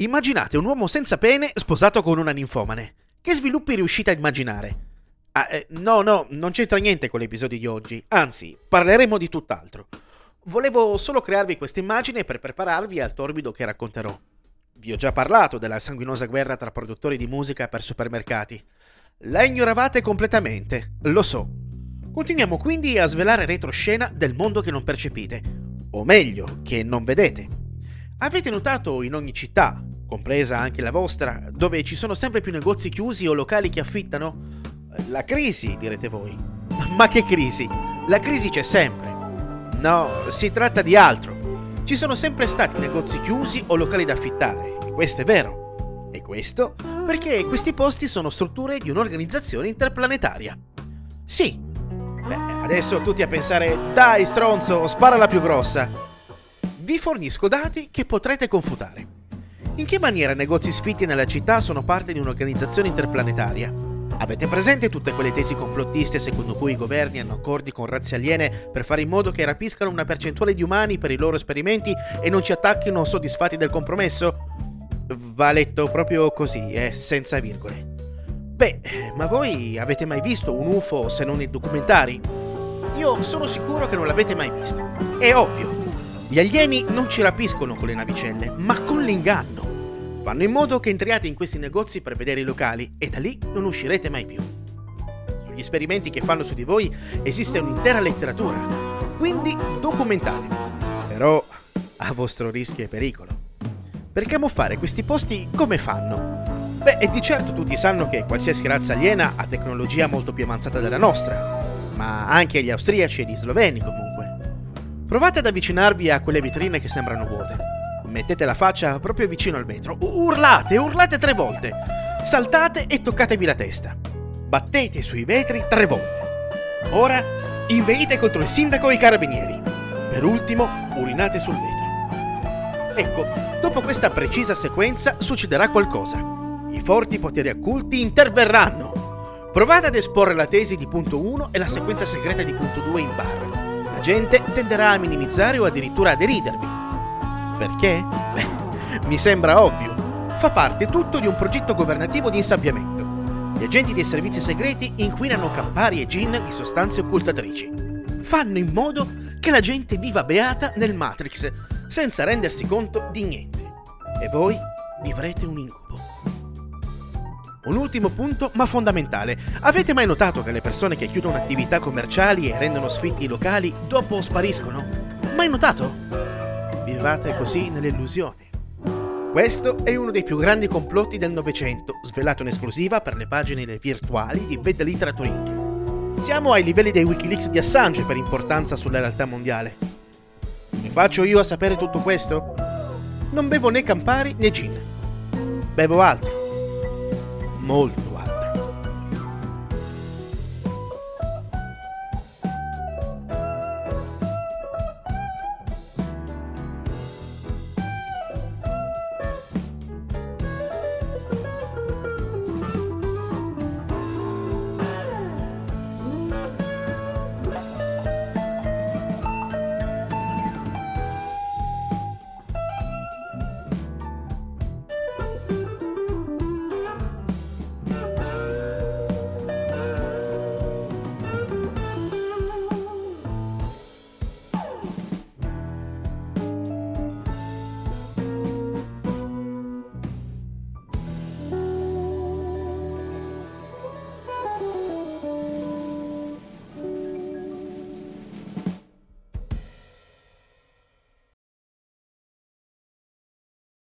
Immaginate un uomo senza pene sposato con una ninfomane. Che sviluppi riuscite a immaginare? Ah, eh, no, no, non c'entra niente con l'episodio di oggi, anzi, parleremo di tutt'altro. Volevo solo crearvi questa immagine per prepararvi al torbido che racconterò. Vi ho già parlato della sanguinosa guerra tra produttori di musica per supermercati. La ignoravate completamente, lo so. Continuiamo quindi a svelare retroscena del mondo che non percepite, o meglio, che non vedete. Avete notato in ogni città, compresa anche la vostra, dove ci sono sempre più negozi chiusi o locali che affittano? La crisi, direte voi. Ma che crisi? La crisi c'è sempre. No, si tratta di altro. Ci sono sempre stati negozi chiusi o locali da affittare, e questo è vero. E questo perché questi posti sono strutture di un'organizzazione interplanetaria. Sì. Beh, adesso tutti a pensare, dai stronzo, spara la più grossa. Vi fornisco dati che potrete confutare. In che maniera negozi sfitti nella città sono parte di un'organizzazione interplanetaria? Avete presente tutte quelle tesi complottiste secondo cui i governi hanno accordi con razze aliene per fare in modo che rapiscano una percentuale di umani per i loro esperimenti e non ci attacchino soddisfatti del compromesso? Va letto proprio così, eh, senza virgole. Beh, ma voi avete mai visto un UFO se non nei documentari? Io sono sicuro che non l'avete mai visto. È ovvio. Gli alieni non ci rapiscono con le navicelle, ma con l'inganno. Fanno in modo che entriate in questi negozi per vedere i locali e da lì non uscirete mai più. Sugli esperimenti che fanno su di voi esiste un'intera letteratura, quindi documentatevi, però a vostro rischio e pericolo. Per camuffare questi posti come fanno? Beh, e di certo tutti sanno che qualsiasi razza aliena ha tecnologia molto più avanzata della nostra, ma anche gli austriaci e gli sloveni comunque. Provate ad avvicinarvi a quelle vetrine che sembrano vuote Mettete la faccia proprio vicino al vetro. Urlate, urlate tre volte. Saltate e toccatevi la testa. Battete sui vetri tre volte. Ora inveite contro il sindaco e i carabinieri. Per ultimo, urinate sul vetro. Ecco, dopo questa precisa sequenza succederà qualcosa. I forti poteri occulti interverranno. Provate ad esporre la tesi di punto 1 e la sequenza segreta di punto 2 in bar. La gente tenderà a minimizzare o addirittura a deridervi perché? Beh, mi sembra ovvio. Fa parte tutto di un progetto governativo di insabbiamento. Gli agenti dei servizi segreti inquinano campari e gin di sostanze occultatrici. Fanno in modo che la gente viva beata nel Matrix, senza rendersi conto di niente. E voi vivrete un incubo. Un ultimo punto, ma fondamentale. Avete mai notato che le persone che chiudono attività commerciali e rendono sfitti i locali dopo spariscono? Mai notato? vivate così nell'illusione. Questo è uno dei più grandi complotti del Novecento, svelato in esclusiva per le pagine virtuali di Bad Literature Inc. Siamo ai livelli dei Wikileaks di Assange per importanza sulla realtà mondiale. Come faccio io a sapere tutto questo? Non bevo né Campari né gin. Bevo altro. Molto,